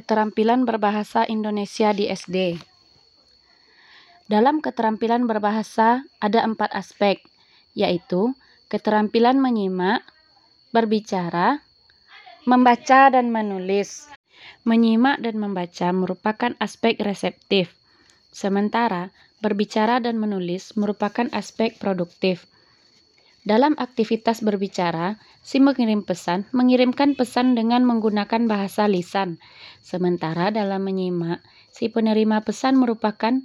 Keterampilan berbahasa Indonesia di SD. Dalam keterampilan berbahasa ada empat aspek, yaitu keterampilan menyimak, berbicara, membaca dan menulis. Menyimak dan membaca merupakan aspek reseptif, sementara berbicara dan menulis merupakan aspek produktif. Dalam aktivitas berbicara, si mengirim pesan mengirimkan pesan dengan menggunakan bahasa lisan, sementara dalam menyimak, si penerima pesan merupakan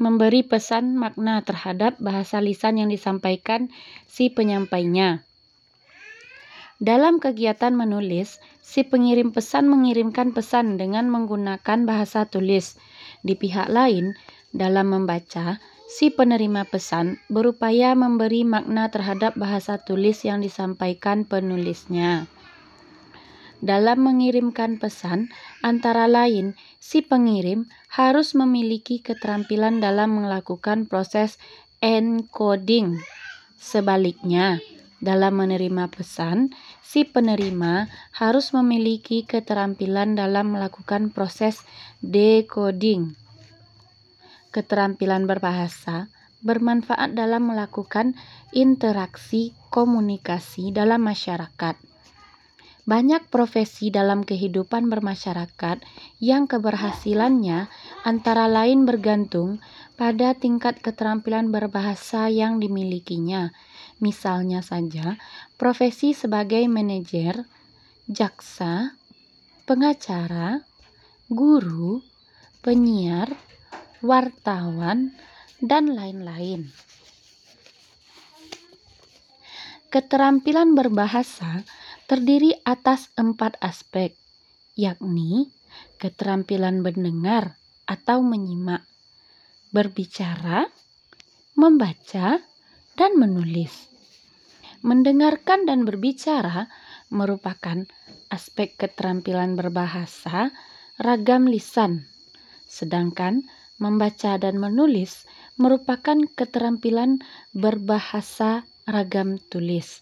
memberi pesan makna terhadap bahasa lisan yang disampaikan si penyampainya. Dalam kegiatan menulis, si pengirim pesan mengirimkan pesan dengan menggunakan bahasa tulis. Di pihak lain, dalam membaca, si penerima pesan berupaya memberi makna terhadap bahasa tulis yang disampaikan penulisnya. Dalam mengirimkan pesan, antara lain, si pengirim harus memiliki keterampilan dalam melakukan proses encoding. Sebaliknya, dalam menerima pesan, si penerima harus memiliki keterampilan dalam melakukan proses decoding keterampilan berbahasa bermanfaat dalam melakukan interaksi komunikasi dalam masyarakat. Banyak profesi dalam kehidupan bermasyarakat yang keberhasilannya antara lain bergantung pada tingkat keterampilan berbahasa yang dimilikinya. Misalnya saja, profesi sebagai manajer, jaksa, pengacara, guru, penyiar, wartawan, dan lain-lain. Keterampilan berbahasa terdiri atas empat aspek, yakni keterampilan mendengar atau menyimak, berbicara, membaca, dan menulis. Mendengarkan dan berbicara merupakan aspek keterampilan berbahasa ragam lisan, sedangkan membaca dan menulis merupakan keterampilan berbahasa ragam tulis.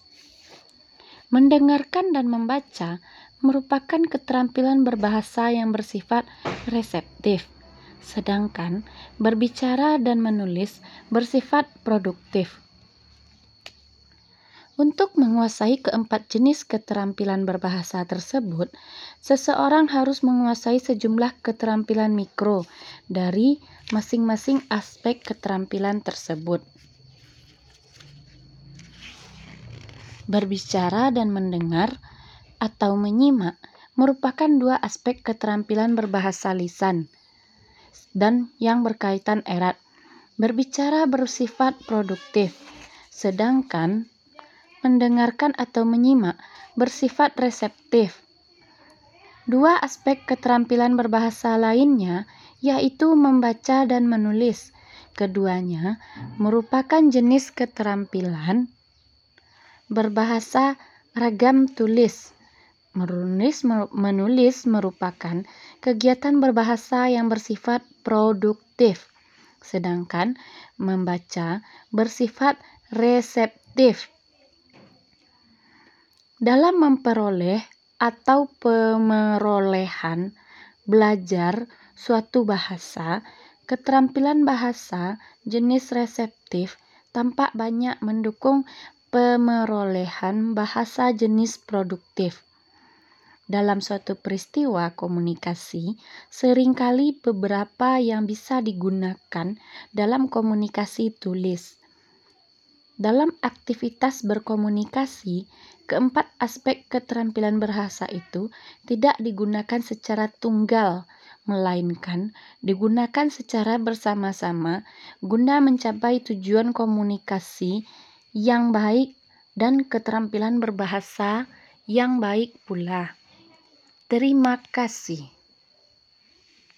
Mendengarkan dan membaca merupakan keterampilan berbahasa yang bersifat reseptif, sedangkan berbicara dan menulis bersifat produktif. Untuk menguasai keempat jenis keterampilan berbahasa tersebut, seseorang harus menguasai sejumlah keterampilan mikro dari masing-masing aspek keterampilan tersebut. Berbicara dan mendengar atau menyimak merupakan dua aspek keterampilan berbahasa lisan dan yang berkaitan erat. Berbicara bersifat produktif, sedangkan mendengarkan atau menyimak bersifat reseptif. Dua aspek keterampilan berbahasa lainnya yaitu membaca dan menulis. Keduanya merupakan jenis keterampilan berbahasa ragam tulis. Menulis, menulis merupakan kegiatan berbahasa yang bersifat produktif, sedangkan membaca bersifat reseptif. Dalam memperoleh atau pemerolehan belajar suatu bahasa, keterampilan bahasa jenis reseptif tampak banyak mendukung pemerolehan bahasa jenis produktif. Dalam suatu peristiwa komunikasi, sering kali beberapa yang bisa digunakan dalam komunikasi tulis dalam aktivitas berkomunikasi, keempat aspek keterampilan bahasa itu tidak digunakan secara tunggal, melainkan digunakan secara bersama-sama guna mencapai tujuan komunikasi yang baik dan keterampilan berbahasa yang baik pula. Terima kasih.